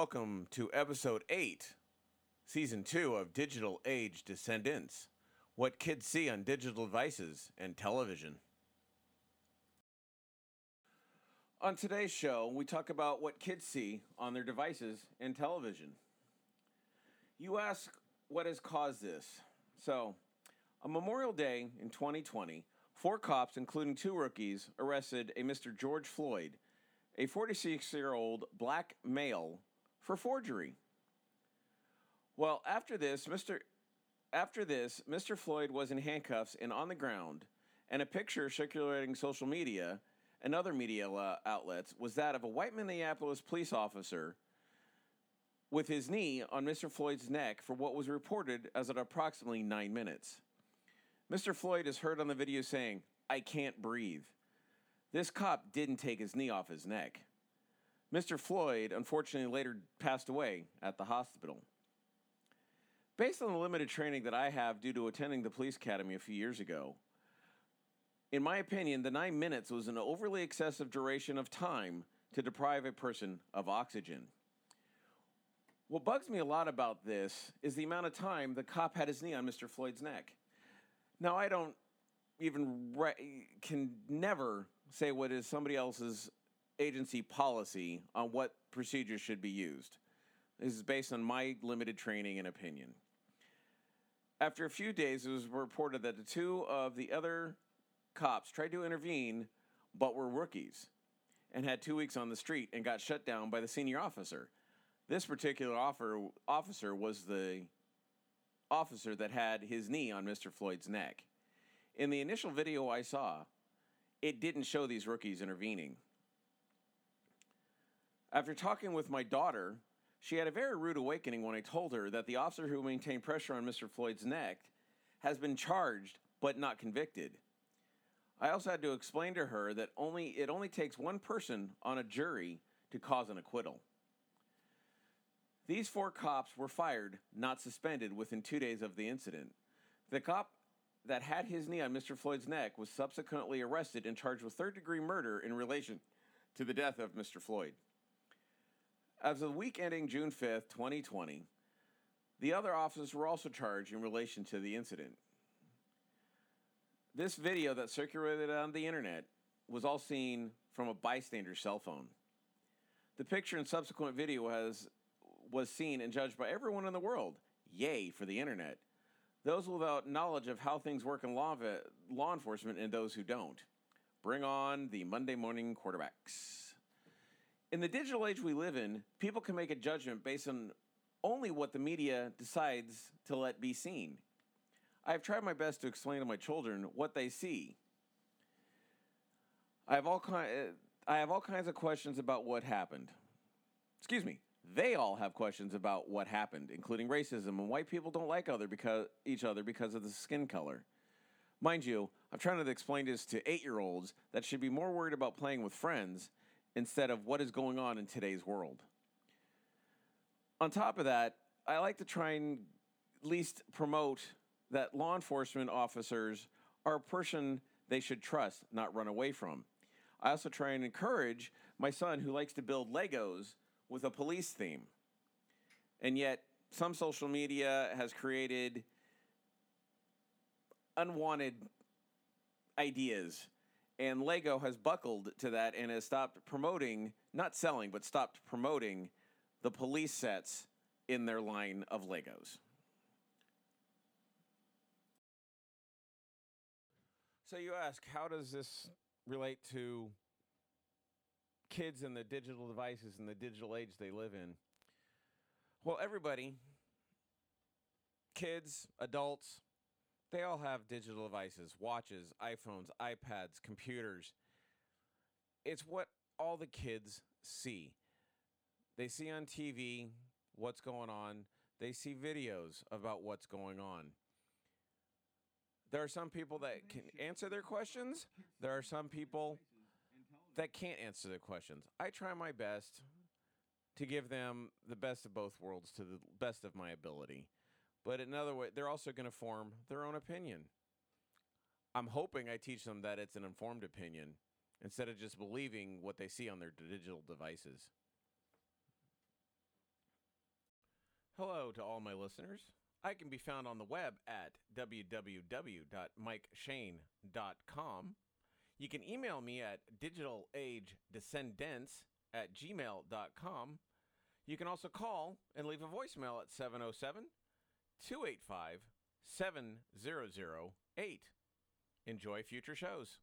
Welcome to episode 8, season 2 of Digital Age Descendants What Kids See on Digital Devices and Television. On today's show, we talk about what kids see on their devices and television. You ask what has caused this. So, on Memorial Day in 2020, four cops, including two rookies, arrested a Mr. George Floyd a 46 year old black male for forgery. Well, after this, Mr. After this, Mr. Floyd was in handcuffs and on the ground, and a picture circulating social media and other media uh, outlets was that of a white Minneapolis police officer with his knee on Mr. Floyd's neck for what was reported as at approximately nine minutes. Mr. Floyd is heard on the video saying, I can't breathe. This cop didn't take his knee off his neck. Mr. Floyd unfortunately later passed away at the hospital. Based on the limited training that I have due to attending the police academy a few years ago, in my opinion, the nine minutes was an overly excessive duration of time to deprive a person of oxygen. What bugs me a lot about this is the amount of time the cop had his knee on Mr. Floyd's neck. Now, I don't even re- can never say what is somebody else's agency policy on what procedures should be used. This is based on my limited training and opinion. After a few days, it was reported that the two of the other cops tried to intervene, but were rookies and had two weeks on the street and got shut down by the senior officer. This particular officer was the officer that had his knee on Mr. Floyd's neck. In the initial video I saw, it didn't show these rookies intervening. After talking with my daughter, she had a very rude awakening when I told her that the officer who maintained pressure on Mr. Floyd's neck has been charged but not convicted. I also had to explain to her that only it only takes one person on a jury to cause an acquittal. These four cops were fired, not suspended, within two days of the incident. The cop that had his knee on Mr. Floyd's neck was subsequently arrested and charged with third degree murder in relation to the death of Mr. Floyd. As of the week ending June 5th, 2020, the other officers were also charged in relation to the incident. This video that circulated on the internet was all seen from a bystander's cell phone. The picture and subsequent video has, was seen and judged by everyone in the world. Yay for the internet. Those without knowledge of how things work in law, law enforcement and those who don't. Bring on the Monday morning quarterbacks. In the digital age we live in, people can make a judgment based on only what the media decides to let be seen. I have tried my best to explain to my children what they see. I have all kind, I have all kinds of questions about what happened. Excuse me. They all have questions about what happened, including racism and white people don't like other because each other because of the skin color. Mind you, I'm trying to explain this to 8-year-olds that should be more worried about playing with friends instead of what is going on in today's world. On top of that, I like to try and at least promote that law enforcement officers are a person they should trust, not run away from. I also try and encourage my son who likes to build Legos with a police theme. And yet, some social media has created unwanted ideas. And Lego has buckled to that and has stopped promoting, not selling, but stopped promoting the police sets in their line of Legos. So you ask, how does this relate to kids and the digital devices and the digital age they live in? Well, everybody, kids, adults, they all have digital devices, watches, iPhones, iPads, computers. It's what all the kids see. They see on TV what's going on, they see videos about what's going on. There are some people that can answer their questions. There are some people that can't answer their questions. I try my best to give them the best of both worlds to the best of my ability. But in other way, they're also going to form their own opinion. I'm hoping I teach them that it's an informed opinion instead of just believing what they see on their digital devices. Hello to all my listeners. I can be found on the web at www.mikeshane.com. You can email me at digitalagedescendants at gmail.com. You can also call and leave a voicemail at 707 285 7008. Enjoy future shows.